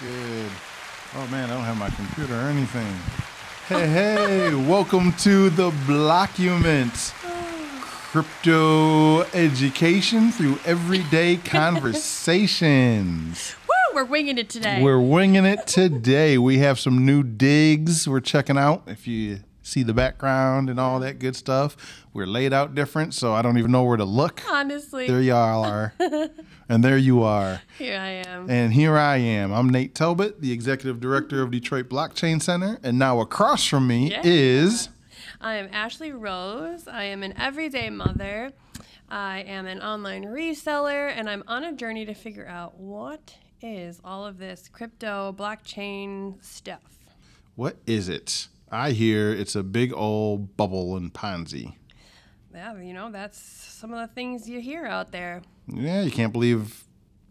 Good? Oh man, I don't have my computer or anything. Hey, hey, welcome to the Blockument. Crypto education through everyday conversations. Woo! We're winging it today. We're winging it today. We have some new digs we're checking out. If you see the background and all that good stuff, we're laid out different, so I don't even know where to look. Honestly, There y'all are. and there you are. here I am. And here I am. I'm Nate Talbot, the executive director of Detroit Blockchain Center. And now across from me Yeah. is I am Ashlee Rose. I am an everyday mother. I am an online reseller, and I'm on a journey to figure out what is all of this crypto blockchain stuff. what is it? I hear it's a big old bubble and Ponzi. Yeah, you know, that's some of the things you hear out there. Yeah, you can't believe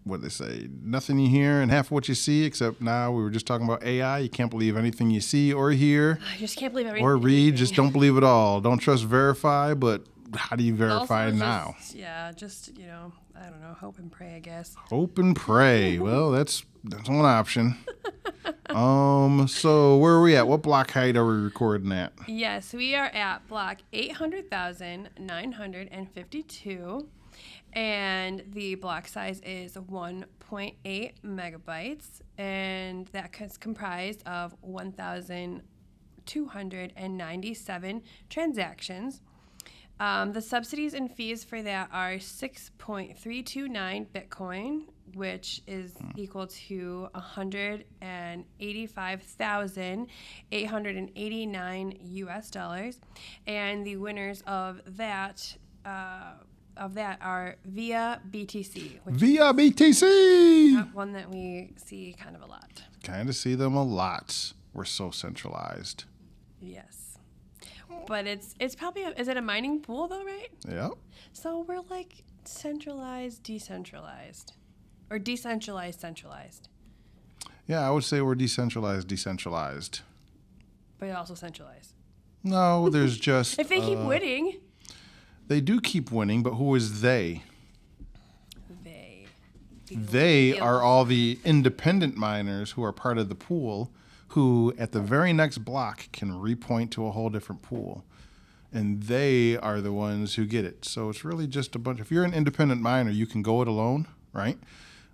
what they say. Nothing you hear and half what you see, except now we were just talking about AI. You can't believe anything you see or hear I just can't believe everything. or read. Just don't believe it all. Don't trust verify, but how do you verify Also, now? just- yeah, just, you know, I don't know, hope and pray, I guess. Hope and pray. Well, that's that's one option. um, so where are we at? What block height are we recording at? Yes, we are at block 800,952. And the block size is 1.8 megabytes. And that is comprised of 1,297 transactions. Um, the subsidies and fees for that are 6.329 Bitcoin, which is equal to 185,889 US dollars, and the winners of that uh, of that are ViaBTC, which ViaBTC. one that we see kind of a lot. Kind of see them a lot. We're so centralized. Yes, but it's it's probably a, is it a mining pool though, right? Yeah. So we're like centralized, decentralized, or decentralized, centralized, Yeah, I would say we're decentralized, decentralized. but also centralized. No, there's just If they keep uh, winning, they do keep winning, but who is they? they. They are all the independent miners who are part of the pool who at the very next block can repoint to a whole different pool. And they are the ones who get it. So it's really just a bunch. If you're an independent miner, you can go it alone, right?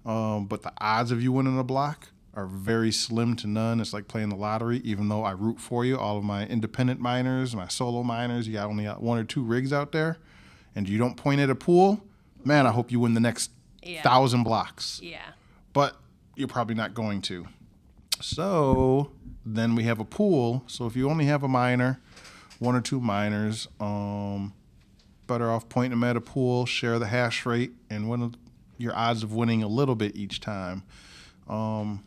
Um, but the odds of you winning a block are very slim to none. It's like playing the lottery, even though I root for you. All of my independent miners, my solo miners, you got only one or two rigs out there, and you don't point at a pool, man, I hope you win the next Yeah. thousand blocks Yeah. but you're probably not going to. So then we have a pool. So if you only have a miner, one or two miners, um, better off pointing them at a pool, share the hash rate, and win your odds of winning a little bit each time. Um,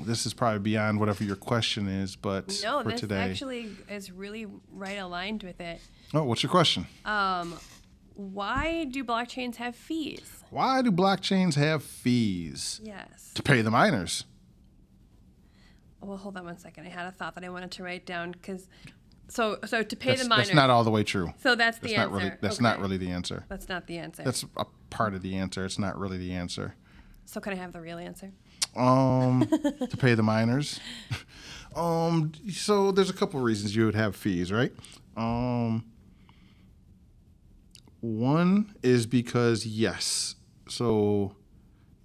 this is probably beyond whatever your question is, but No, for this today. actually is really right aligned with it. oh, what's your question? Um, why do blockchains have fees? Why do blockchains have fees Yes. to pay the miners? Well, hold on one second. I had a thought that I wanted to write down because, so so to pay That's, the miners. that's not all the way true. so that's the That's not answer. really. That's not really the answer. That's not the answer. That's a part of the answer. It's not really the answer. so can I have the real answer? Um, to pay the miners. Um, so there's a couple reasons you would have fees, right? Um, one is because yes, so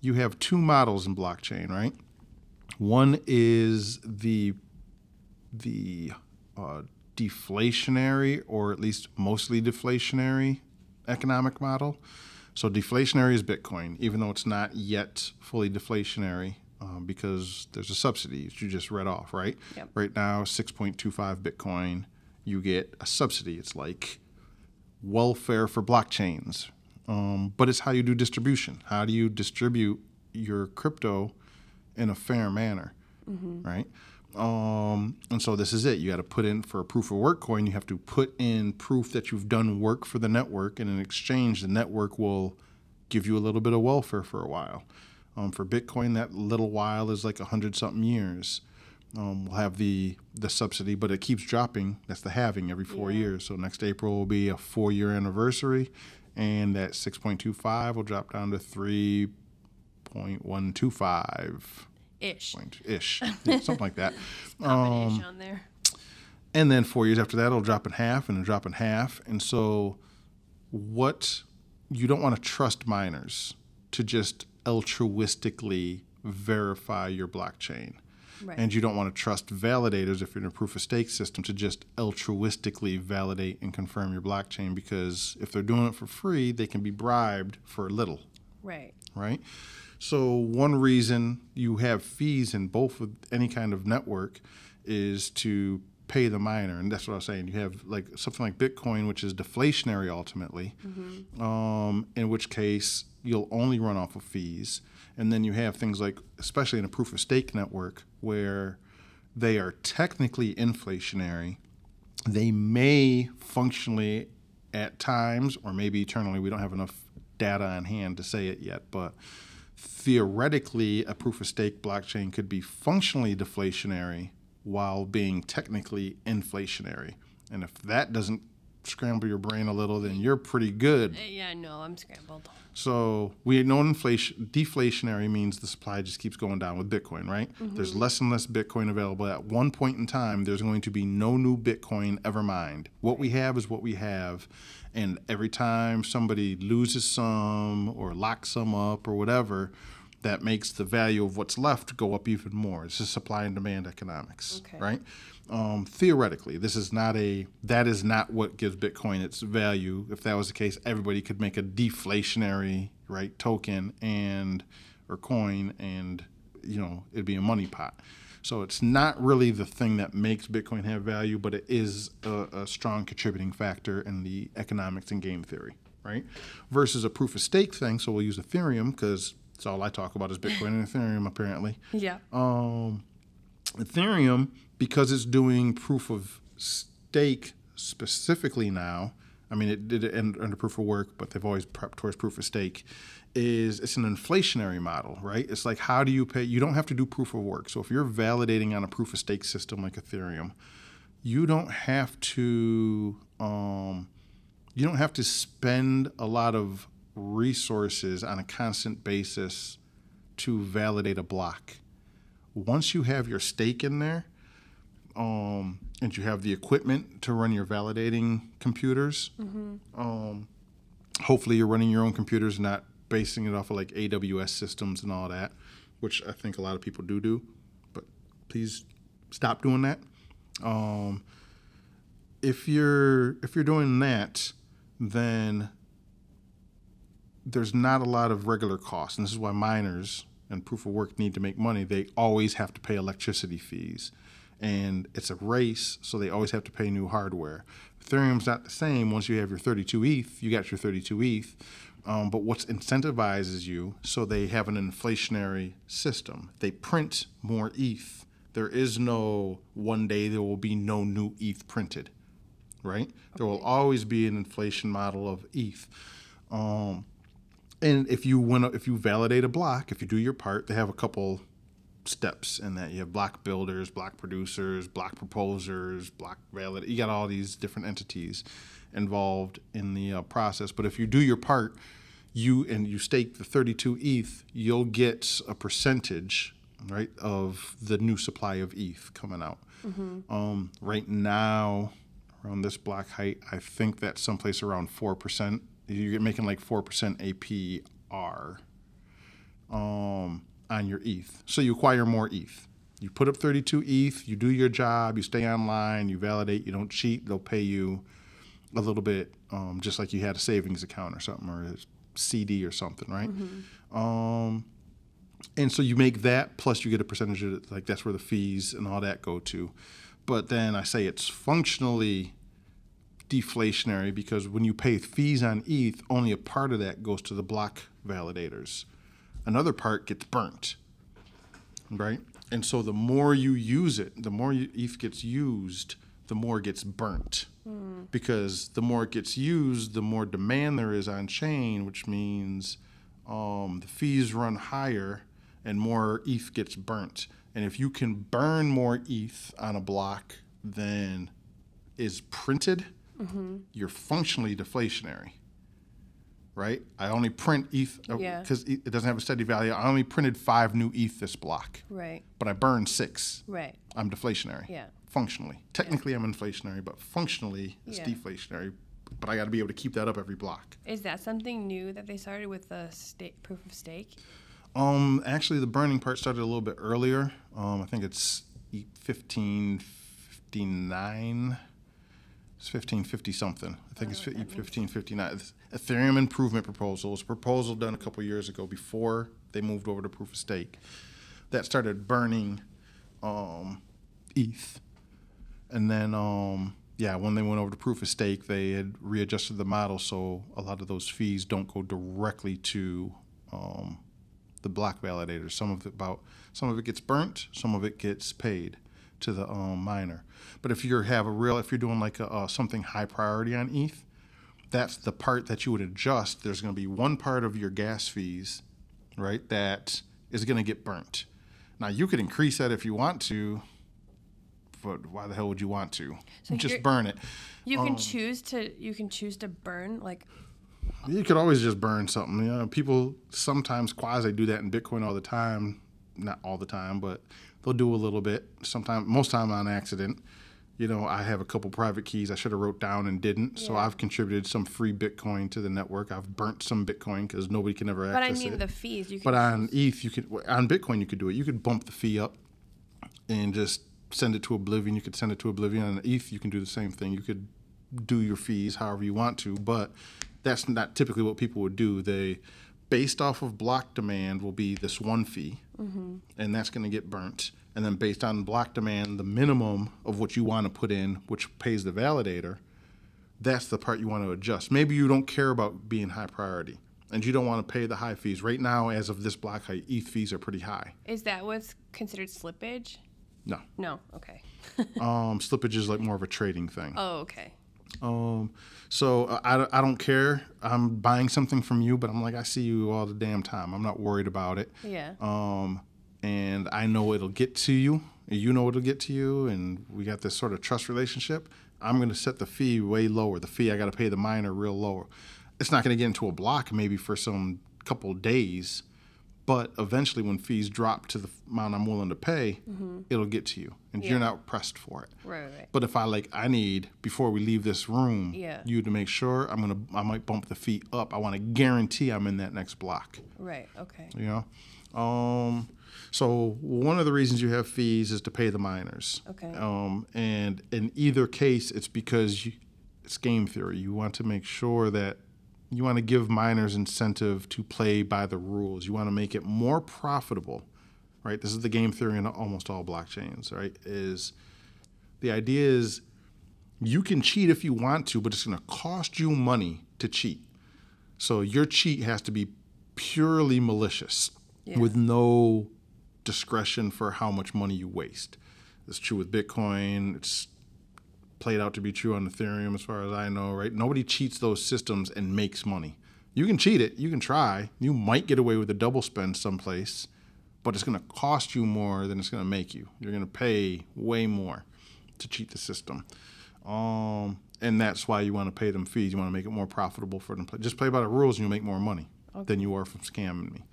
you have two models in blockchain, right? One is the the uh, deflationary, or at least mostly deflationary economic model. So deflationary is Bitcoin, even though it's not yet fully deflationary um, because there's a subsidy that you just read off, right? Yep. Right now, 6.25 Bitcoin, you get a subsidy. It's like welfare for blockchains, um, but it's how you do distribution. How do you distribute your crypto in a fair manner, right? Um, and so this is it. You got to put in for a proof of work coin. You have to put in proof that you've done work for the network, and in exchange, the network will give you a little bit of welfare for a while. Um, for Bitcoin, that little while is like a hundred something years. Um, we'll have the the subsidy, but it keeps dropping. That's the halving every four Yeah. years. So next April will be a four year anniversary, and that 6.25 will drop down to 3.125. Ish. ish, yeah, something like that. Combination um, on there. And then four years after that, it'll drop in half and it'll drop in half. And so, what you don't want to trust miners to just altruistically verify your blockchain. Right. And you don't want to trust validators if you're in a proof of stake system to just altruistically validate and confirm your blockchain because if they're doing it for free, they can be bribed for a little Right. right? So one reason you have fees in both of any kind of network is to pay the miner, and that's what I was saying. You have like something like Bitcoin, which is deflationary ultimately, um, in which case you'll only run off of fees, and then you have things like, especially in a proof of stake network, where they are technically inflationary. They may functionally at times, or maybe eternally, we don't have enough data on hand to say it yet, but theoretically, a proof of stake blockchain could be functionally deflationary while being technically inflationary. And if that doesn't scramble your brain a little, then you're pretty good. Uh, Yeah, no, I'm scrambled. So we know inflation deflationary means the supply just keeps going down with Bitcoin, right? There's less and less Bitcoin available. At one point in time, there's going to be no new Bitcoin ever mined. What we have is what we have, and every time somebody loses some or locks some up or whatever, that makes the value of what's left go up even more. It's just supply and demand economics, Okay. right? Um, theoretically, this is not a that is not what gives Bitcoin its value. If that was the case, everybody could make a deflationary right token and or coin, and you know it'd be a money pot. So it's not really the thing that makes Bitcoin have value, but it is a, a strong contributing factor in the economics and game theory, right? Versus a proof of stake thing. So we'll use Ethereum because it's all I talk about is Bitcoin and Ethereum apparently. Yeah. Um, Ethereum, because it's doing proof of stake specifically now, I mean, it did it under proof of work, but they've always prepped towards proof of stake. Is it's an inflationary model, right? It's like how do you pay? You don't have to do proof of work. So if you're validating on a proof of stake system like Ethereum, you don't have to um, you don't have to spend a lot of resources on a constant basis to validate a block. Once you have your stake in there, um, and you have the equipment to run your validating computers, um, hopefully you're running your own computers, not basing it off of like AWS systems and all that, which I think a lot of people do do. But please stop doing that. Um, if you're if you're doing that, then there's not a lot of regular costs, and this is why miners and proof of work need to make money. They always have to pay electricity fees, and it's a race, so they always have to pay new hardware. Ethereum's not the same. Once you have your 32 ETH, you got your 32 ETH. Um, but what incentivizes you, so they have an inflationary system. They print more ETH. There is no one day there will be no new ETH printed, right? There will always be an inflation model of ETH. Um, and if you want if you validate a block, if you do your part, they have a couple steps in that. You have block builders, block producers, block proposers, block valid. You got all these different entities involved in the uh, process. But if you do your part, you and you stake the 32 ETH, you'll get a percentage, right, of the new supply of ETH coming out. Um, right now, around this block height, I think that's someplace around four percent. You're making like four percent APR um, on your ETH. So you acquire more ETH. You put up 32 ETH, you do your job, you stay online, you validate, you don't cheat, they'll pay you a little bit, um, just like you had a savings account or something, or CD or something, right? Um, and so you make that plus you get a percentage of it, like that's where the fees and all that go to. But then I say it's functionally deflationary because when you pay fees on ETH, only a part of that goes to the block validators. Another part gets burnt, right? And so the more you use it, the more ETH gets used, the more it gets burnt. Because the more it gets used, the more demand there is on chain, which means um, the fees run higher and more ETH gets burnt. And if you can burn more ETH on a block than is printed, you're functionally deflationary. right? I only print ETH Yeah. because it doesn't have a steady value. I only printed five new ETH this block, Right. but I burned six. Right. I'm deflationary. Yeah. Functionally, technically, I'm inflationary, but functionally, it's Yeah. deflationary. But I got to be able to keep that up every block. Is that something new that they started with the sta- proof of stake? Um, actually, the burning part started a little bit earlier. Um, I think it's e- 1559. It's 1550 something. I think it's that means. 1559. Ethereum improvement proposal. It's a proposal done a couple years ago before they moved over to proof of stake that started burning um, ETH. And then, um, yeah, when they went over to proof of stake, they had readjusted the model so a lot of those fees don't go directly to um, the block validator. Some of it about some of it gets burnt, some of it gets paid to the um, miner. But if you have a real, if you're doing like a, something high priority on ETH, that's the part that you would adjust. There's going to be one part of your gas fees, right, that is going to get burnt. Now you could increase that if you want to, but why the hell would you want to? So Just burn it. You Um, can choose to you can choose to burn like You could always just burn something. You know, people sometimes quasi do that in Bitcoin all the time. Not all the time, but they'll do a little bit. Sometimes, most time on accident. You know, I have a couple private keys I should have wrote down and didn't. So I've contributed some free Bitcoin to the network. I've burnt some Bitcoin because nobody can ever access it. but I mean it. the fees you But on ETH, you could on Bitcoin, you could do it. You could bump the fee up and just send it to Oblivion. You could send it to Oblivion. On ETH, you can do the same thing. You could do your fees however you want to, but that's not typically what people would do. They, based off of block demand, will be this one fee, mm-hmm. and that's going to get burnt. And then based on block demand, the minimum of what you want to put in, which pays the validator, that's the part you want to adjust. Maybe you don't care about being high priority and you don't want to pay the high fees. Right now, as of this block height, ETH fees are pretty high. Is that what's considered slippage? No. No. Okay. Um, slippage is like more of a trading thing. Oh, okay. Um, so I, I don't care. I'm buying something from you, but I'm like, I see you all the damn time. I'm not worried about it. Yeah. Um, and I know it'll get to you. You know it'll get to you, and we got this sort of trust relationship. I'm going to set the fee way lower. The fee I got to pay the miner real lower. It's not going to get into a block maybe for some couple days, but eventually when fees drop to the amount I'm willing to pay, it'll get to you, and Yeah. you're not pressed for it. Right, right, right. But if I like, I need before we leave this room, Yeah. you to make sure I'm gonna, I might bump the fee up. I want to guarantee I'm in that next block. Right. Okay. You know, um, so one of the reasons you have fees is to pay the miners. Okay. Um, and in either case, it's because you, it's game theory. You want to make sure that you want to give miners incentive to play by the rules. You want to make it more profitable, right? This is the game theory in almost all blockchains, right? Is the idea is you can cheat if you want to, but it's going to cost you money to cheat. So your cheat has to be purely malicious Yeah. with no discretion for how much money you waste. It's true with Bitcoin. It's played out to be true on Ethereum, as far as I know, right? Nobody cheats those systems and makes money. You can cheat it, you can try. You might get away with a double spend someplace, but it's going to cost you more than it's going to make you. You're going to pay way more to cheat the system. Um, and that's why you want to pay them fees. You want to make it more profitable for them. Just play by the rules and you'll make more money than you are from scamming me.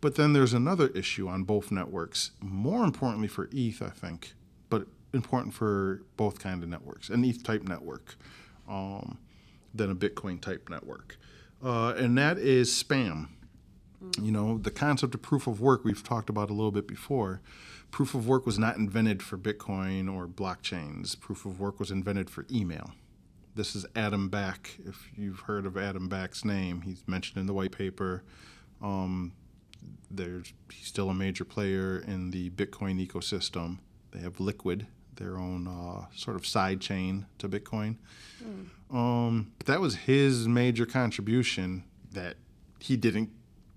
But then there's another issue on both networks. More importantly for ETH, I think, important for both kind of networks, an ETH type network um, than a Bitcoin type network, uh, and that is spam. You know, the concept of proof of work we've talked about a little bit before. Proof of work was not invented for Bitcoin or blockchains. Proof of work was invented for email. This is Adam Back. If you've heard of Adam Back's name, he's mentioned in the white paper. Um, there's he's still a major player in the Bitcoin ecosystem. They have Liquid, their own uh, sort of side chain to Bitcoin. Um, but that was his major contribution that he didn't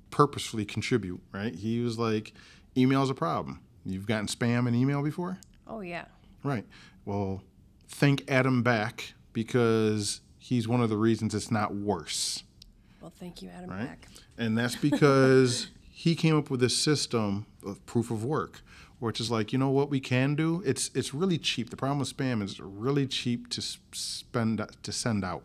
purposefully contribute. Right? He was like, "Email's a problem. You've gotten spam in email before." Oh yeah. Right. Well, thank Adam Back because he's one of the reasons it's not worse. Well, thank you, Adam Right. Back. And that's because he came up with this system of proof of work, which is like, you know what we can do? It's it's really cheap. The problem with spam is really cheap to spend to send out,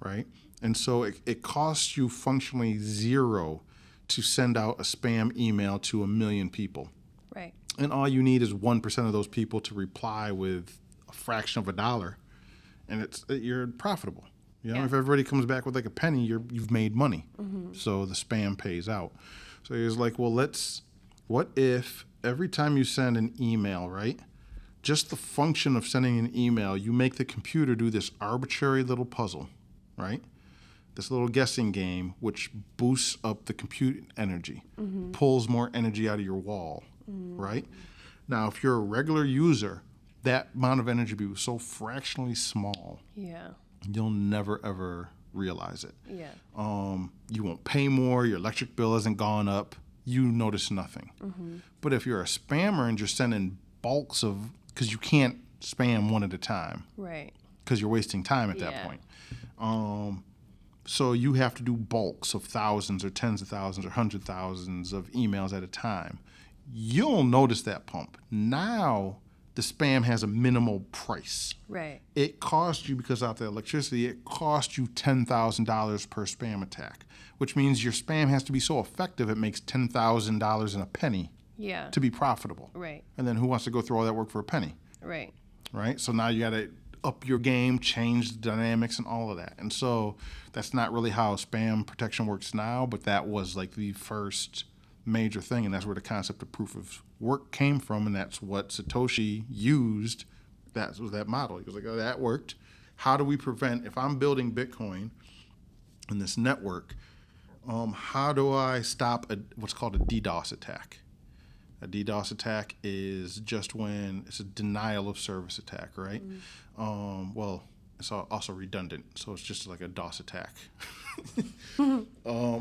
right? And so it, it costs you functionally zero to send out a spam email to a million people. Right. And all you need is 1% of those people to reply with a fraction of a dollar and it's uh, you're profitable. You know, Yeah. if everybody comes back with like a penny, you're you've made money. Mm-hmm. So the spam pays out. So he was like, well, let's. What if every time you send an email, right? Just the function of sending an email, you make the computer do this arbitrary little puzzle, right? This little guessing game, which boosts up the compute energy, pulls more energy out of your wall, right? Now, if you're a regular user, that amount of energy will be so fractionally small, Yeah. you'll never ever realize it. Yeah. Um, you won't pay more, your electric bill hasn't gone up, you notice nothing. But if you're a spammer and you're sending bulks of, because you can't spam one at a time, Right. because you're wasting time at Yeah. that point. Um, so you have to do bulks of thousands or tens of thousands or hundred thousands of emails at a time. You'll notice that pump. Now the spam has a minimal price. Right. It costs you because out the electricity, it costs you ten thousand dollars per spam attack, which means your spam has to be so effective it makes ten thousand dollars in a penny Yeah. to be profitable. Right. And then who wants to go through all that work for a penny? Right. right? So now you got to up your game, change the dynamics, and all of that. And so that's not really how spam protection works now, but that was like the first major thing, and that's where the concept of proof of work came from, and that's what Satoshi used. That was that model. He was like, "Oh, that worked. How do we prevent if I'm building Bitcoin in this network? Um, how do I stop a, what's called a DDoS attack?" A DDoS attack is just when it's a denial of service attack, right? Um, well, it's also redundant, so it's just like a DOS attack. um,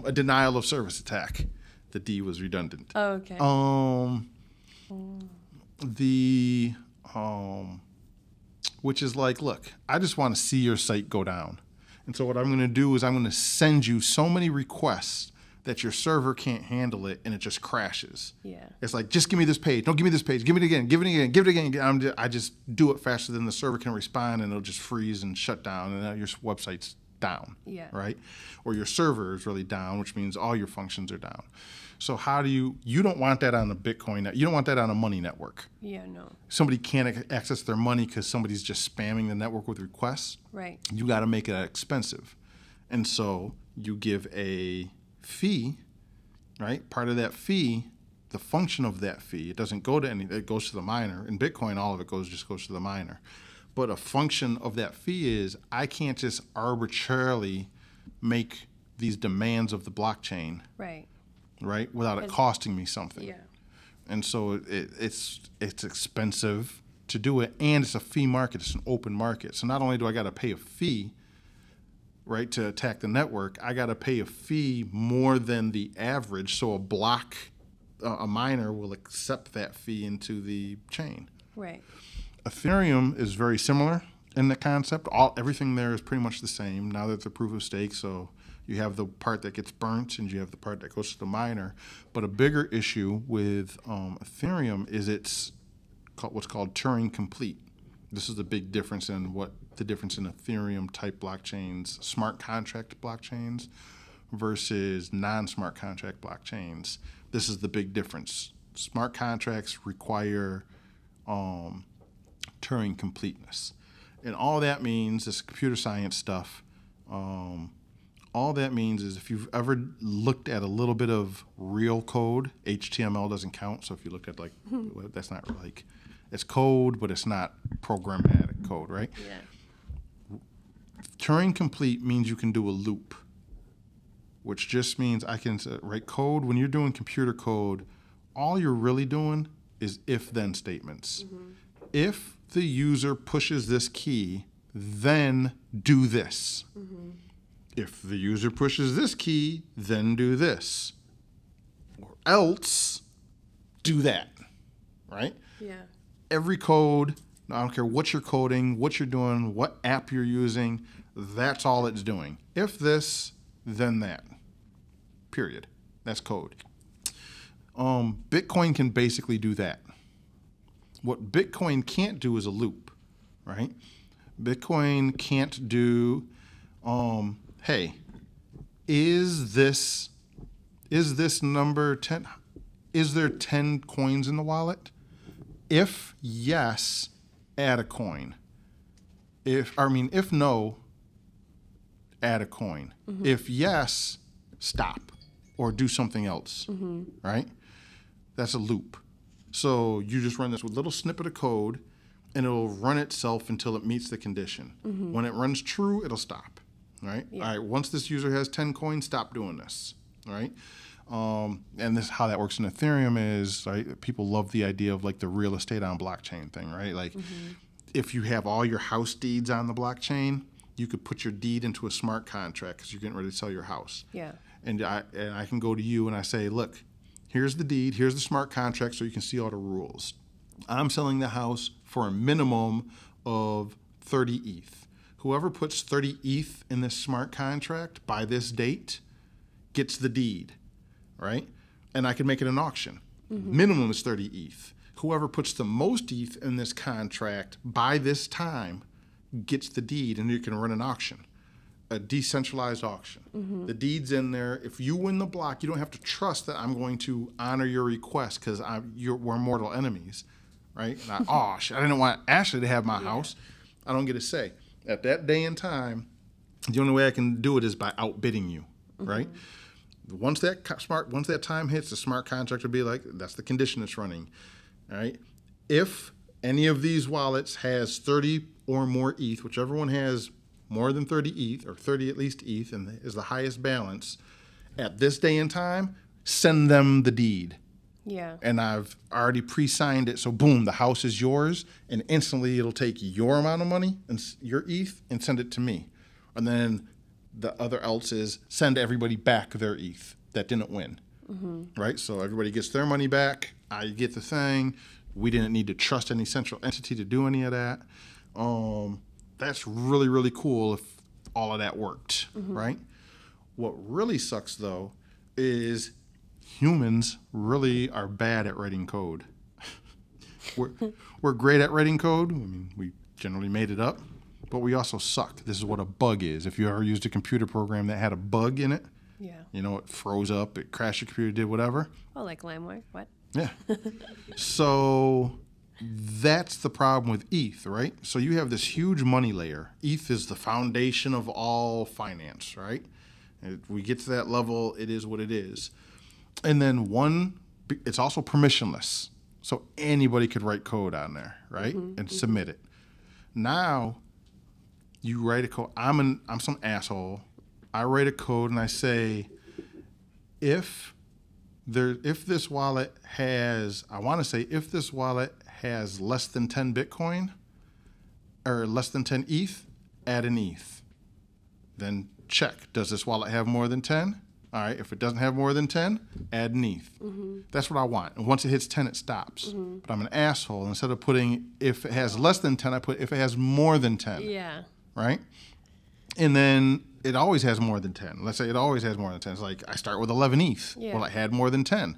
a denial of service attack. The D was redundant. Okay. Um, the um, which is like, look, I just want to see your site go down, and so what I'm going to do is I'm going to send you so many requests that your server can't handle it, and it just crashes. yeah. It's like, just give me this page. Don't give me this page. Give it again. Give it again. Give it again. I'm just, I just do it faster than the server can respond, and it'll just freeze and shut down, and now your website's down. Yeah. Right. Or your server is really down, which means all your functions are down. So how do you? You don't want that on a Bitcoin. net- You don't want that on a money network. Yeah. No. Somebody can't access their money because somebody's just spamming the network with requests Right. you got to make it expensive. And so you give a fee, right? Part of that fee, the function of that fee, it doesn't go to any, it goes to the miner. In Bitcoin, all of it goes just goes to the miner. But a function of that fee is I can't just arbitrarily make these demands of the blockchain, Right. Right, without it costing me something Yeah. and so it, it's it's expensive to do it, and it's a fee market. It's an open market. So not only do I got to pay a fee, right, to attack the network, I got to pay a fee more than the average. So a block, uh, a miner will accept that fee into the chain. Right. Ethereum is very similar in the concept. All everything there is pretty much the same. Now that it's a proof of stake, so you have the part that gets burnt and you have the part that goes to the miner. But a bigger issue with um, Ethereum is it's called, what's called Turing complete. This is the big difference in what the difference in Ethereum type blockchains, smart contract blockchains, versus non-smart contract blockchains. This is the big difference. Smart contracts require um, Turing completeness. And all that means is computer science stuff. Um, all that means is if you've ever looked at a little bit of real code, HTML doesn't count. So if you look at like, hmm. well, that's not like, it's code, but it's not programmatic code, right? Yeah. Turing complete means you can do a loop, which just means I can write code. When you're doing computer code, all you're really doing is if then statements. Mm-hmm. If the user pushes this key, then do this. Mm-hmm. If the user pushes this key, then do this. Or else do that. Right? Yeah. every code, I don't care what you're coding, what you're doing, what app you're using, that's all it's doing. If this, then that. Period. That's code. Um, Bitcoin can basically do that. What Bitcoin can't do is a loop, right? Bitcoin can't do um, hey, is this is this number 10 is there 10 coins in the wallet? If yes, add a coin. If I mean if no, add a coin. Mm-hmm. If yes, stop or do something else. Mm-hmm. Right? That's a loop. So you just run this with little snippet of code and it'll run itself until it meets the condition. Mm-hmm. When it runs true, it'll stop. Right? All right, once this user has 10 coins, stop doing this. Right? Um, and this is how that works in Ethereum is right. People love the idea of like the real estate on blockchain thing, right? Like, if you have all your house deeds on the blockchain, you could put your deed into a smart contract because you're getting ready to sell your house. Yeah. And I and I can go to you and I say, look, here's the deed, here's the smart contract, so you can see all the rules. I'm selling the house for a minimum of 30 ETH. Whoever puts 30 ETH in this smart contract by this date gets the deed, right? And I can make it an auction. Mm-hmm. Minimum is 30 ETH. Whoever puts the most ETH in this contract by this time gets the deed, and you can run an auction, a decentralized auction. Mm-hmm. The deed's in there. If you win the block, you don't have to trust that I'm going to honor your request because we're mortal enemies, right? And I, oh, I didn't want Ashlee to have my house. I don't get a say. At that day and time, the only way I can do it is by outbidding you, mm-hmm. right? Once that smart, once that time hits, the smart contract will be like, that's the condition it's running, all right? If any of these wallets has 30 or more ETH, whichever one has more than 30 ETH or 30 at least ETH and is the highest balance, at this day and time, send them the deed Yeah. and I've already pre-signed it. So boom, the house is yours, and instantly it'll take your amount of money and your ETH and send it to me, and then the other else is send everybody back their ETH that didn't win, right? So everybody gets their money back. I get the thing. We didn't need to trust any central entity to do any of that. Um, that's really really cool if all of that worked, right? What really sucks though is humans really are bad at writing code. we're, we're great at writing code. I mean, we generally made it up, but we also suck. This is what a bug is. If you ever used a computer program that had a bug in it, Yeah. you know, it froze up, it crashed your computer, did whatever. Oh, like LimeWire. What? Yeah. so that's the problem with ETH, right? So you have this huge money layer. ETH is the foundation of all finance, right? If we get to that level, it is what it is. And then one, it's also permissionless. So anybody could write code on there, right? Mm-hmm, and mm-hmm. submit it. Now you write a code. I'm an I'm some asshole. I write a code and I say, if there if this wallet has I want to say if this wallet has less than 10 Bitcoin or less than 10 ETH, add an ETH. Then check. Does this wallet have more than 10? All right. If it doesn't have more than 10, add an ETH. Mm-hmm. That's what I want. And once it hits 10, it stops. Mm-hmm. But I'm an asshole. Instead of putting if it has less than 10, I put if it has more than 10 Yeah. right? And then it always has more than 10. Let's say it always has more than 10. It's like I start with 11 ETH. Yeah. Well, it had more than 10.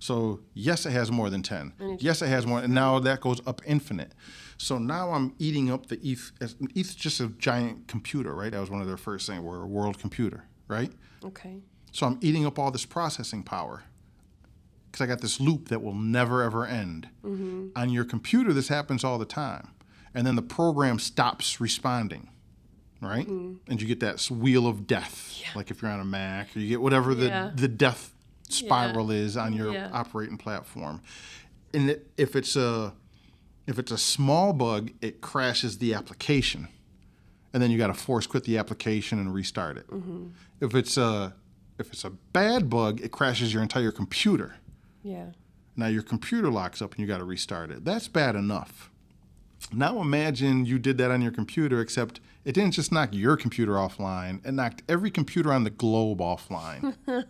So, yes, it has more than 10. Yes, it has more. And now that goes up infinite. So now I'm eating up the ETH. ETH's just a giant computer, right? That was one of their first things. We're a world computer, right? Okay. So I'm eating up all this processing power because I got this loop that will never ever end. Mm-hmm. On your computer, this happens all the time, and then the program stops responding, right? Mm-hmm. And you get that wheel of death, like if you're on a Mac, or you get whatever the Yeah. the death spiral is on your Yeah. operating platform. And it, if it's a if it's a small bug, it crashes the application and then you got to force quit the application and restart it. Mm-hmm. If it's a if it's a bad bug, it crashes your entire computer. Yeah. Now your computer locks up and you got to restart it. That's bad enough. Now imagine you did that on your computer, except it didn't just knock your computer offline; it knocked every computer on the globe offline. We're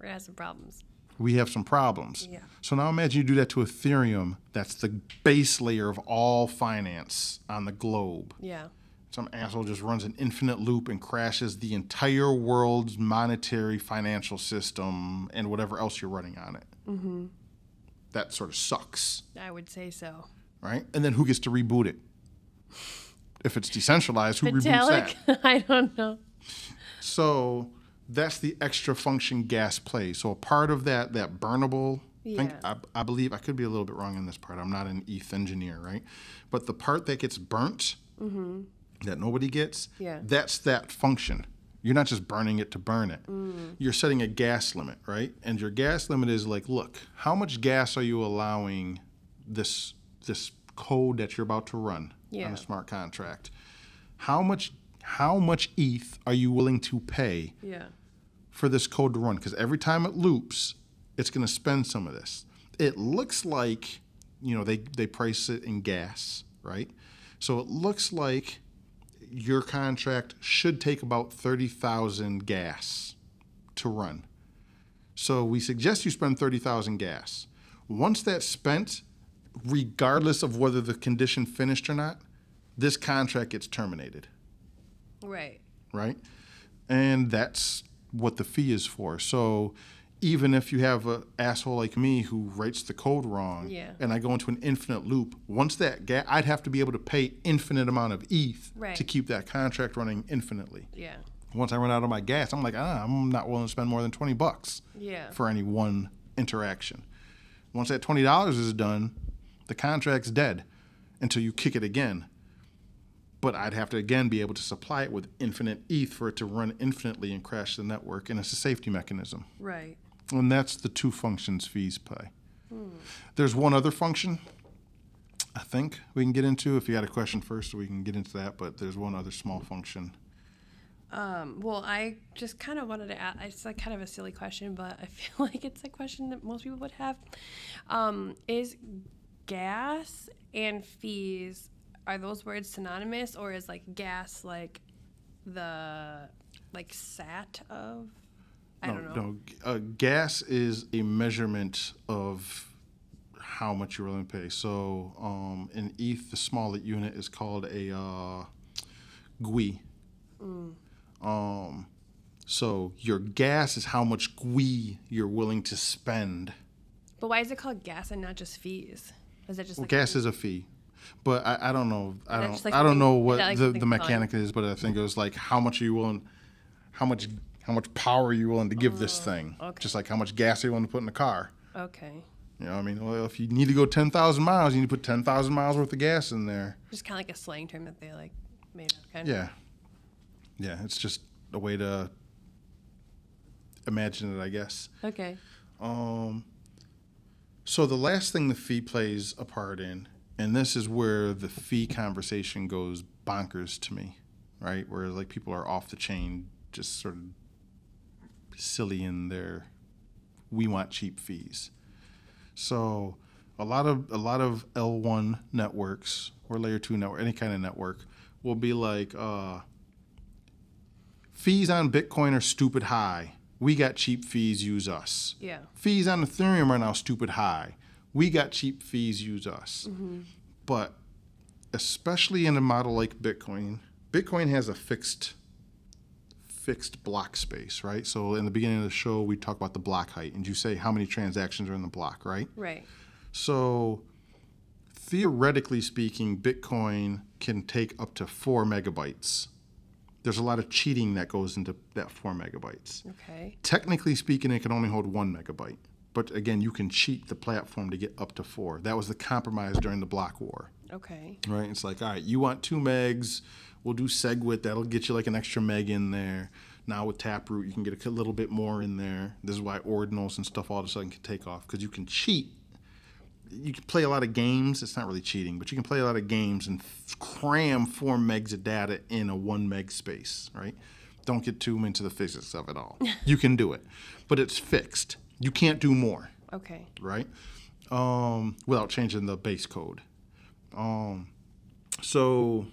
gonna have some problems. we have some problems. Yeah. So now imagine you do that to Ethereum. That's the base layer of all finance on the globe. Yeah. Some asshole just runs an infinite loop and crashes the entire world's monetary financial system and whatever else you're running on it. Mm-hmm. That sort of sucks, I would say so. right? And then who gets to reboot it? If it's decentralized, who reboots Vitalik? that? I don't know. So that's the extra function gas play. So a part of that that burnable thing, Yeah. I, I believe I could be a little bit wrong in this part. I'm not an ETH engineer, right? But the part that gets burnt that nobody gets. Yeah. that's that function. You're not just burning it to burn it. Mm. You're setting a gas limit, right? And your gas limit is like, look, how much gas are you allowing this this code that you're about to run on a smart contract? How much how much ETH are you willing to pay Yeah. for this code to run because every time it loops, it's going to spend some of this. It looks like, you know, they, they price it in gas, right? So it looks like your contract should take about 30,000 gas to run. So we suggest you spend 30,000 gas. Once that's spent, regardless of whether the condition finished or not, this contract gets terminated Right. right? And that's what the fee is for. So even if you have an asshole like me who writes the code wrong, Yeah. and I go into an infinite loop, once that ga- I'd have to be able to pay infinite amount of ETH Right. to keep that contract running infinitely. Yeah. Once I run out of my gas, I'm like, ah, I'm not willing to spend more than 20 bucks Yeah. for any one interaction. Once that $20 is done, the contract's dead until you kick it again. But I'd have to again be able to supply it with infinite ETH for it to run infinitely and crash the network, and it's a safety mechanism. Right. And that's the two functions fees play. There's one other function I think we can get into. If you had a question first, we can get into that, but there's one other small function. Um, well, I just kind of wanted to ask. It's like kind of a silly question, but I feel like it's a question that most people would have. Um, is gas and fees are those words synonymous, or is like gas like the like sat of? I no, don't know. no. Uh, gas is a measurement of how much you're willing to pay. So um, in ETH, the smallest unit is called a uh, gwei. Um, so your gas is how much gwei you're willing to spend. But why is it called gas and not just fees? Is that just Well, like gas is a fee, but I, I don't know. I don't. like I don't know what the, the mechanic is, but I think it was like how much are you willing, how much how much power are you willing to give this thing? Oh, okay. Just like how much gas are you willing to put in the car? okay? You know, what I mean, well, if you need to go ten thousand miles, you need to put ten thousand miles worth of gas in there. Just kind of like a slang term that they like made up. Kind Yeah, yeah. It's just a way to imagine it, I guess. Okay. Um, so the last thing the fee plays a part in, and this is where the fee conversation goes bonkers to me, right? Where like people are off the chain, just sort of silly in their we want cheap fees. So a lot of a lot of L1 networks or layer 2 network, any kind of network will be like uh, fees on Bitcoin are stupid high. We got cheap fees, use us. Yeah. Fees on Ethereum are now stupid high. We got cheap fees, use us. But especially in a model like Bitcoin, Bitcoin has a fixed fixed block space, right? So in the beginning of the show, we talk about the block height, and you say how many transactions are in the block, right? Right. So theoretically speaking, Bitcoin can take up to four megabytes. There's a lot of cheating that goes into that four megabytes. Okay. Technically speaking, it can only hold one megabyte. But again, you can cheat the platform to get up to four. That was the compromise during the block war, Okay. right? It's like, all right, you want two megs, we'll do SegWit, that'll get you like an extra meg in there. Now with Taproot, you can get a little bit more in there. This is why ordinals and stuff all of a sudden can take off because you can cheat. You can play a lot of games. It's not really cheating, but you can play a lot of games and cram four megs of data in a one meg space, right? Don't get too into the physics of it all. you can do it, but it's fixed. You can't do more Okay. right? Um, without changing the base code. Um, so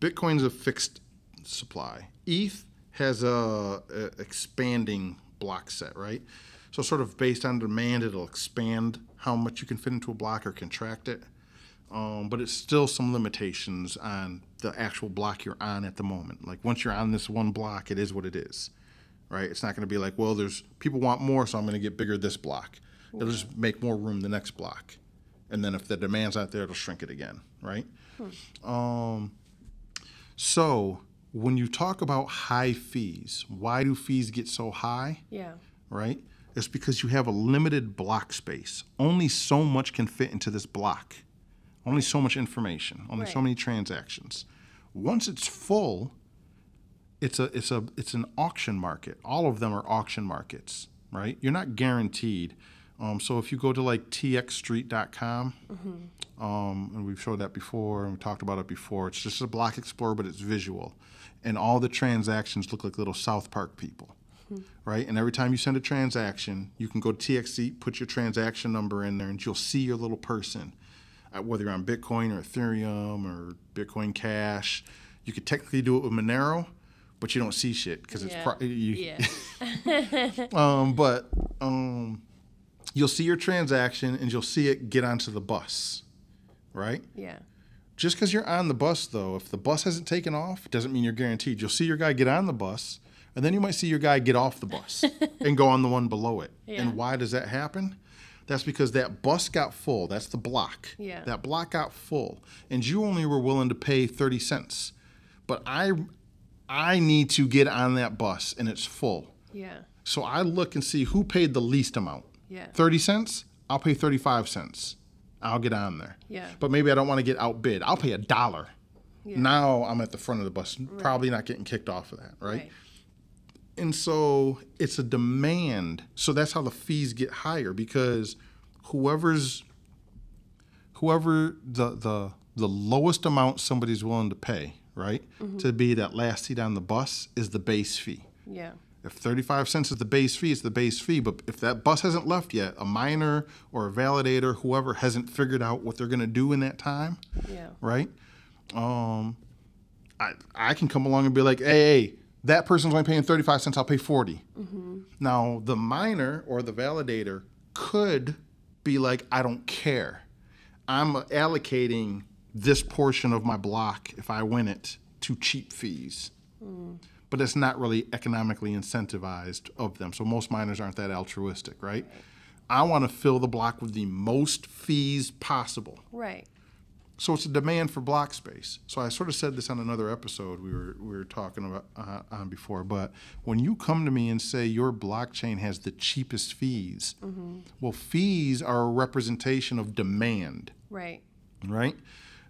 Bitcoin's a fixed supply. ETH has a, a expanding block set, right? So sort of based on demand, it'll expand how much you can fit into a block or contract it. Um, but it's still some limitations on the actual block you're on at the moment. Like once you're on this one block, it is what it is, right? It's not going to be like, well, there's people want more, so I'm going to get bigger this block. It'll just make more room the next block, and then if the demand's not there, it'll shrink it again, right? Um, so when you talk about high fees, why do fees get so high? Yeah. Right? It's because you have a limited block space. Only so much can fit into this block. Only so much information. Only so many transactions. Once it's full, it's a it's a it's an auction market. All of them are auction markets, right? You're not guaranteed. Um, so if you go to like txstreet.com, um, and we've showed that before, and we talked about it before. It's just a block explorer, but it's visual, and all the transactions look like little South Park people, right? And every time you send a transaction, you can go to TXC, put your transaction number in there, and you'll see your little person, uh, whether you're on Bitcoin or Ethereum or Bitcoin Cash. You could technically do it with Monero, but you don't see shit because it's Yeah. pro- you, Yeah. um, but um, you'll see your transaction and you'll see it get onto the bus, right? yeah. Just because you're on the bus, though, if the bus hasn't taken off, doesn't mean you're guaranteed. You'll see your guy get on the bus, and then you might see your guy get off the bus and go on the one below it. Yeah. And why does that happen? That's because that bus got full. That's the block. Yeah. That block got full, and you only were willing to pay thirty cents. But I, I need to get on that bus, and it's full. Yeah. So I look and see who paid the least amount. Yeah. 30 cents, I'll pay 35 cents. I'll get on there. Yeah. But maybe I don't want to get outbid. I'll pay a dollar. Yeah. Now I'm at the front of the bus, probably not getting kicked off of that, right? Right. And so it's a demand. So that's how the fees get higher because whoever's whoever the the the lowest amount somebody's willing to pay, right? To be that last seat on the bus is the base fee. Yeah. If 35 cents is the base fee, it's the base fee. But if that bus hasn't left yet, a miner or a validator, whoever hasn't figured out what they're going to do in that time, Yeah. right? Um, I, I can come along and be like, hey, hey, that person's only paying 35 cents, I'll pay 40. Now, the miner or the validator could be like, I don't care. I'm allocating this portion of my block, if I win it, to cheap fees. But it's not really economically incentivized of them. So most miners aren't that altruistic, right? I want to fill the block with the most fees possible. Right. So it's a demand for block space. So I sort of said this on another episode we were we were talking about uh, on before. But when you come to me and say your blockchain has the cheapest fees, well, fees are a representation of demand, Right. right?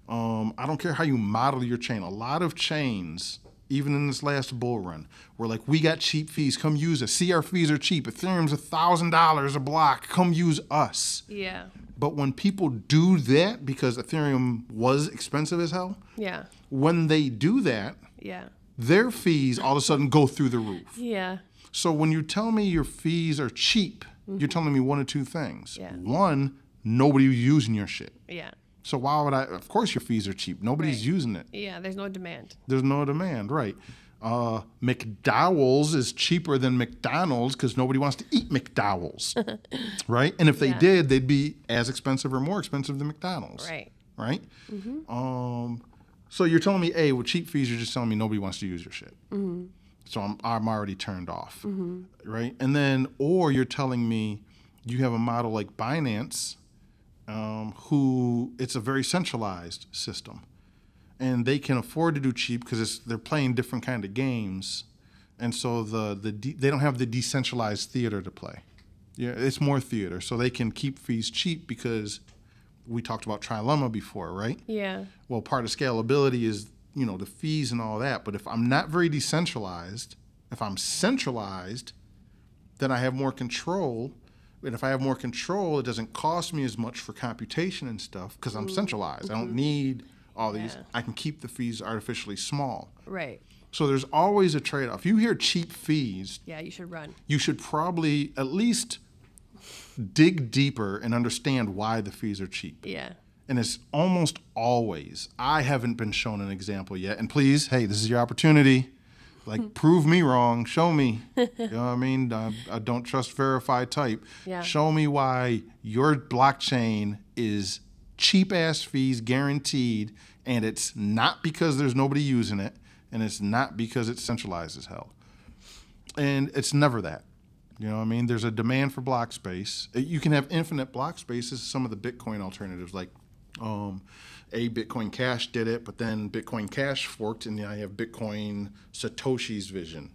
Um, I don't care how you model your chain. A lot of chains, even in this last bull run, were like, "We got cheap fees. Come use us. See, our fees are cheap. Ethereum's a thousand dollars a block. Come use us." Yeah. But when people do that because Ethereum was expensive as hell, Yeah. when they do that, Yeah. their fees all of a sudden go through the roof. Yeah. So when you tell me your fees are cheap, you're telling me one of two things. Yeah. One, nobody's using your shit. Yeah. So why would I? Of course, your fees are cheap. Nobody's Right. using it. Yeah. There's no demand. There's no demand, right? Uh, McDowell's is cheaper than McDonald's because nobody wants to eat McDowell's, right? And if they Yeah. did, they'd be as expensive or more expensive than McDonald's, Right. right? Um, so you're telling me, a with cheap fees, you're just telling me nobody wants to use your shit. So I'm I'm already turned off, right? And then, or you're telling me you have a model like Binance, um, who it's a very centralized system, and they can afford to do cheap because they're playing different kind of games, and so the the de- they don't have the decentralized theater to play. Yeah, it's more theater, so they can keep fees cheap because we talked about trilemma before, right? Yeah. well, part of scalability is you know the fees and all that. But if I'm not very decentralized, if I'm centralized, then I have more control. And if I have more control, it doesn't cost me as much for computation and stuff because I'm mm-hmm. centralized. I don't mm-hmm. need all these. Yeah. I can keep the fees artificially small. Right. So there's always a trade-off. You hear cheap fees, Yeah. You should run. you should probably at least dig deeper and understand why the fees are cheap Yeah. and it's almost always i haven't been shown an example yet and please hey this is your opportunity like prove me wrong show me you know what i mean uh, I don't trust verify type Yeah. show me why your blockchain is cheap ass fees guaranteed and it's not because there's nobody using it and it's not because it's centralized as hell and it's never that you know what I mean? There's a demand for block space. You can have infinite block spaces. Some of the Bitcoin alternatives, like Um, a Bitcoin Cash did it, but then Bitcoin Cash forked, and now you have Bitcoin Satoshi's Vision,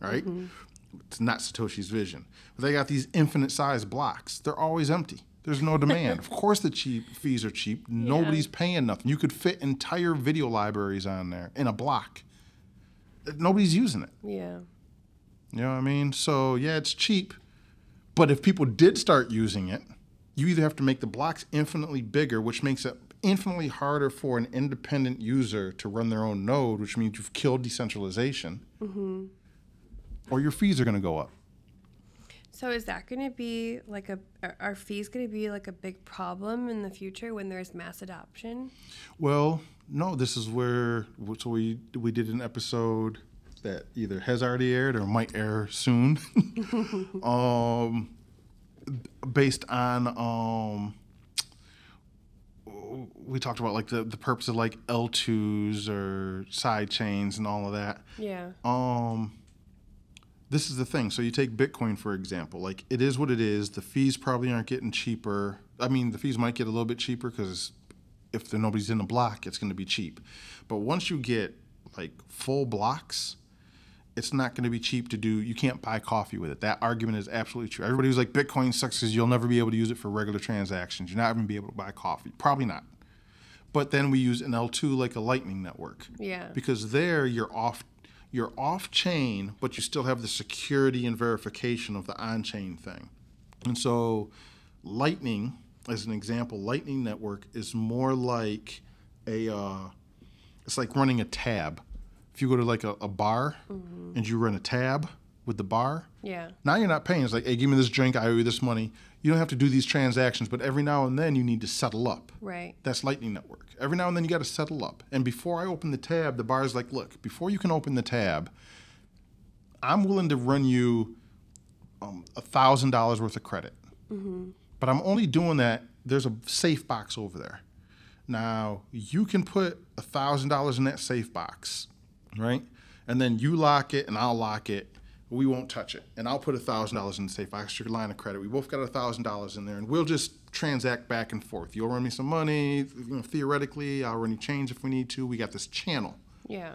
right? Mm-hmm. It's not Satoshi's Vision. But they got these infinite size blocks. They're always empty. There's no demand. of course, the cheap fees are cheap. Nobody's paying nothing. You could fit entire video libraries on there in a block. Nobody's using it. Yeah. You know what I mean? So yeah, it's cheap. But if people did start using it, you either have to make the blocks infinitely bigger, which makes it infinitely harder for an independent user to run their own node, which means you've killed decentralization, or your fees are going to go up. So is that going to be like a are- are fees going to be like a big problem in the future when there's mass adoption? Well, no, this is where so we we did an episode that either has already aired or might air soon. um, based on um, we talked about like the the purpose of like L2s or side chains and all of that. Yeah. Um, this is the thing. So you take Bitcoin for example. Like it is what it is. The fees probably aren't getting cheaper. I mean, the fees might get a little bit cheaper because if there nobody's in the block, it's going to be cheap. But once you get like full blocks, it's not going to be cheap to do. You can't buy coffee with it. That argument is absolutely true. Everybody who's like Bitcoin sucks because you'll never be able to use it for regular transactions. You're not even be able to buy coffee. Probably not. But then we use an L2 like a Lightning network Yeah. because there you're off you're off chain, but you still have the security and verification of the on chain thing. And so Lightning, as an example, Lightning Network is more like a uh, it's like running a tab. If you go to like a, a bar and you run a tab with the bar, Yeah. now you're not paying. It's like, hey, give me this drink, I owe you this money. You don't have to do these transactions, but every now and then you need to settle up. Right. That's Lightning Network. Every now and then you got to settle up. And before I open the tab, the bar's like, look, before you can open the tab, I'm willing to run you um, a thousand dollars worth of credit. But I'm only doing that. There's a safe box over there. Now you can put a thousand dollars in that safe box, right? And then you lock it, and I'll lock it. We won't touch it, and I'll put a thousand dollars in the safe box. Your line of credit. We both got a thousand dollars in there, and we'll just transact back and forth. You'll run me some money. You know, theoretically, I'll run you change if we need to. We got this channel. Yeah.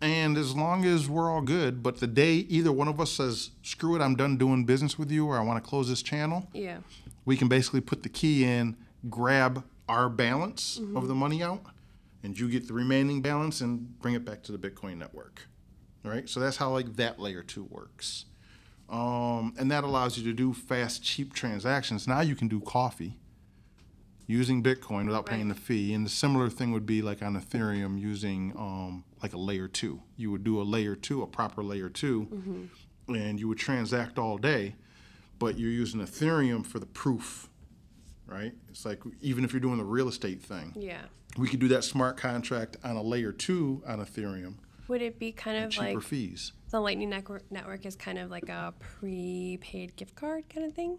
And as long as we're all good, but the day either one of us says, screw it, I'm done doing business with you, or I want to close this channel, Yeah. we can basically put the key in, grab our balance of the money out, and you get the remaining balance and bring it back to the Bitcoin network. All right, so that's how like that layer two works, um, and that allows you to do fast, cheap transactions. Now you can do coffee using Bitcoin without paying the fee, and the similar thing would be like on Ethereum using um, like a layer two. You would do a layer two, a proper layer 2 and you would transact all day, but you're using Ethereum for the proof, right? It's like even if you're doing the real estate thing, Yeah. We could do that smart contract on a layer two on Ethereum, Would it be kind of cheaper like fees. the Lightning network network is kind of like a prepaid gift card kind of thing?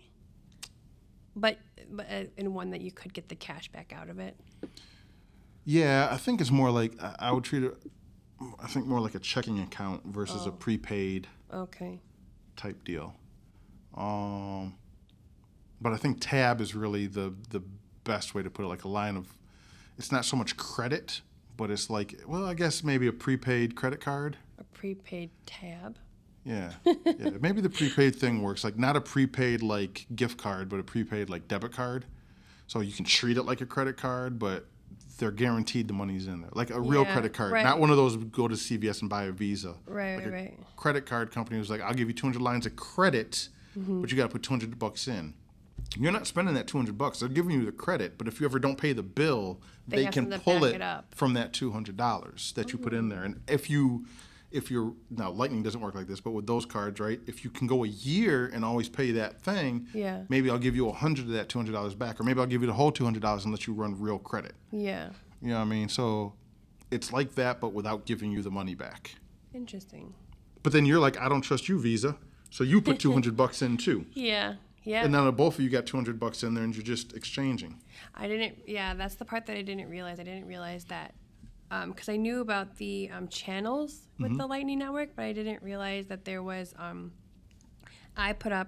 But, but uh, in one that you could get the cash back out of it. Yeah, I think it's more like I would treat it. I think more like a checking account versus a prepaid Okay. type deal. Um, but I think tab is really the the best way to put it, like a line of. It's not so much credit, but it's like well, I guess maybe a prepaid credit card. A prepaid tab. Yeah, yeah. Maybe the prepaid thing works. Like not a prepaid like gift card, but a prepaid like debit card. So you can treat it like a credit card, but they're guaranteed the money's in there, like a real Yeah, credit card, right. not one of those go to CVS and buy a Visa. Right, Like right, right. Credit card company was like, I'll give you 200 lines of credit, Mm-hmm. but you got to put 200 bucks in. You're not spending that 200 bucks. They're giving you the credit, but if you ever don't pay the bill, They they, can pull it, it up. from that $200 that you put in there. And if you if you're now lightning doesn't work like this but with those cards right if you can go a year and always pay that thing Yeah. maybe i'll give you a hundred of that $200 back or maybe i'll give you the whole $200 and let you run real credit Yeah. you know what i mean so it's like that but without giving you the money back Interesting. but then you're like i don't trust you visa so you put 200 bucks in too Yeah. Yeah. and now both of you got 200 bucks in there and you're just exchanging I didn't. Yeah, that's the part that I didn't realize. I didn't realize that because I knew about the um, channels with the Lightning Network, but I didn't realize that there was. Um, I put up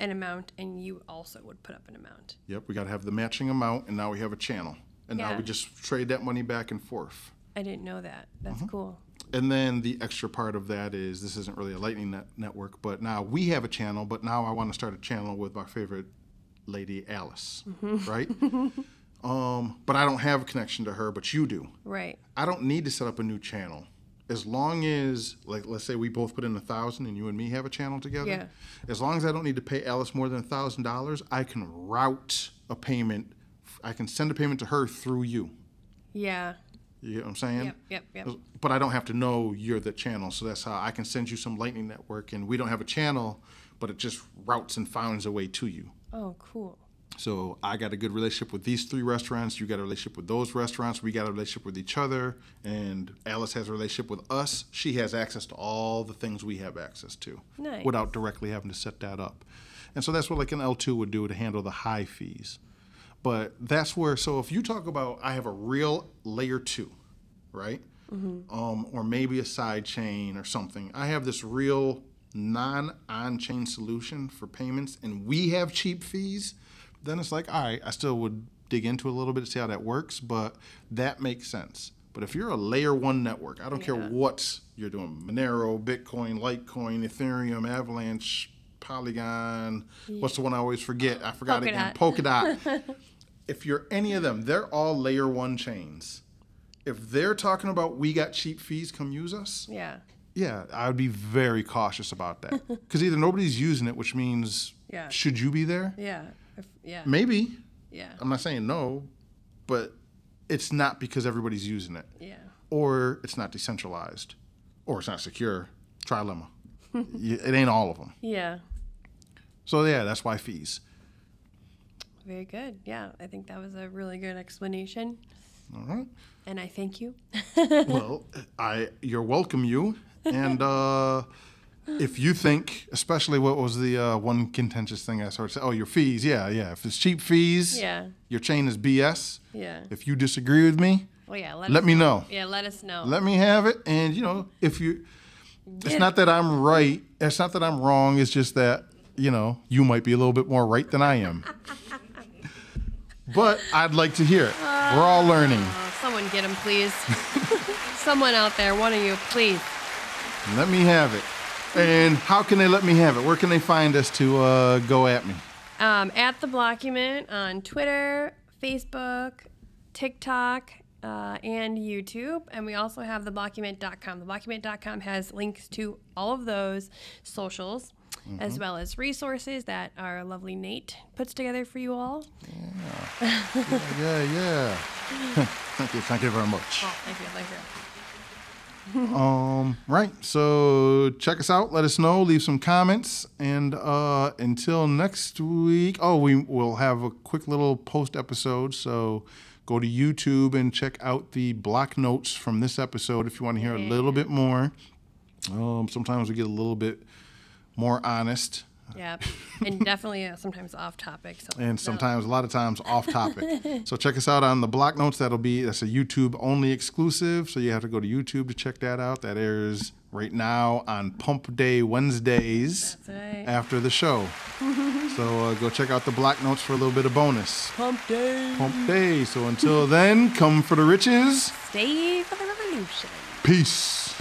an amount, and you also would put up an amount. Yep, we got to have the matching amount, and now we have a channel. and now we just trade that money back and forth. I didn't know that. That's Mm-hmm. cool. And then the extra part of that is this isn't really a Lightning net network, but now we have a channel. But now I want to start a channel with my favorite lady, Alice, right? um, but I don't have a connection to her, but you do. Right. I don't need to set up a new channel. As long as, like, let's say we both put in a thousand and you and me have a channel together. Yeah. As long as I don't need to pay Alice more than a thousand dollars, I can route a payment. I can send a payment to her through you. Yeah. You get what I'm saying? Yep. Yep. Yep. Uh, but I don't have to know you're the channel, so that's how I can send you some Lightning Network, and we don't have a channel, but it just routes and finds a way to you. Oh, cool. So I got a good relationship with these three restaurants. You got a relationship with those restaurants. We got a relationship with each other, and Alice has a relationship with us. She has access to all the things we have access to, Nice. without directly having to set that up. And so that's what like an L two would do to handle the high fees. But that's where. So if you talk about, I have a real layer two, right? Um, or maybe a side chain or something. I have this real non on chain solution for payments, and we have cheap fees. Then it's like, all right, I still would dig into a little bit to see how that works, but that makes sense. But if you're a layer one network, I don't care what you're doing Monero, Bitcoin, Litecoin, Ethereum, Avalanche, Polygon, what's the one I always forget? I forgot again. Polkadot. if you're any of them, they're all layer one chains. If they're talking about we got cheap fees, come use us. Yeah. Yeah, I would be very cautious about that because either nobody's using it, which means Yeah. should you be there? Yeah. If, yeah. Maybe. Yeah. I'm not saying no, but it's not because everybody's using it, Yeah. or it's not decentralized, or it's not secure. Trilemma. It ain't all of them. Yeah. So yeah, that's why fees. Very good. Yeah. I think that was a really good explanation. All right. And I thank you. well, I you're welcome, you. And uh, if you think, especially what was the uh, one contentious thing I started saying, oh, your fees, yeah, yeah. If it's cheap fees, Yeah. your chain is BS. Yeah. If you disagree with me, Well, yeah. Let, let me know. Yeah. Let us know. Let me have it. And you know, if you, it's not that I'm right. It's not that I'm wrong. It's just that you know you might be a little bit more right than I am. but I'd like to hear it. We're all learning. Oh, someone get him, please. someone out there, one of you, please. Let me have it. And how can they let me have it? Where can they find us to uh, go at me? Um, at the Blockument on Twitter, Facebook, TikTok, uh, and YouTube. And we also have the Blockument.com. The Blockument.com has links to all of those socials, as well as resources that our lovely Nate puts together for you all. Yeah, yeah. Yeah. thank you, thank you very much. Oh, thank you, thank you. Um, right. So check us out. Let us know. Leave some comments. And uh, until next week. Oh, we will have a quick little post episode. So go to YouTube and check out the block notes from this episode if you want to hear a little bit more. Um, sometimes we get a little bit more honest. Yeah, and definitely uh, sometimes off topic. So and sometimes a lot of times off topic. so check us out on the block notes. That'll be that's a YouTube only exclusive. So you have to go to YouTube to check that out. That airs right now on Pump Day Wednesdays right. after the show. so uh, go check out the block notes for a little bit of bonus. Pump day. Pump Day. So until then, come for the riches. Stay for the revolution. Peace.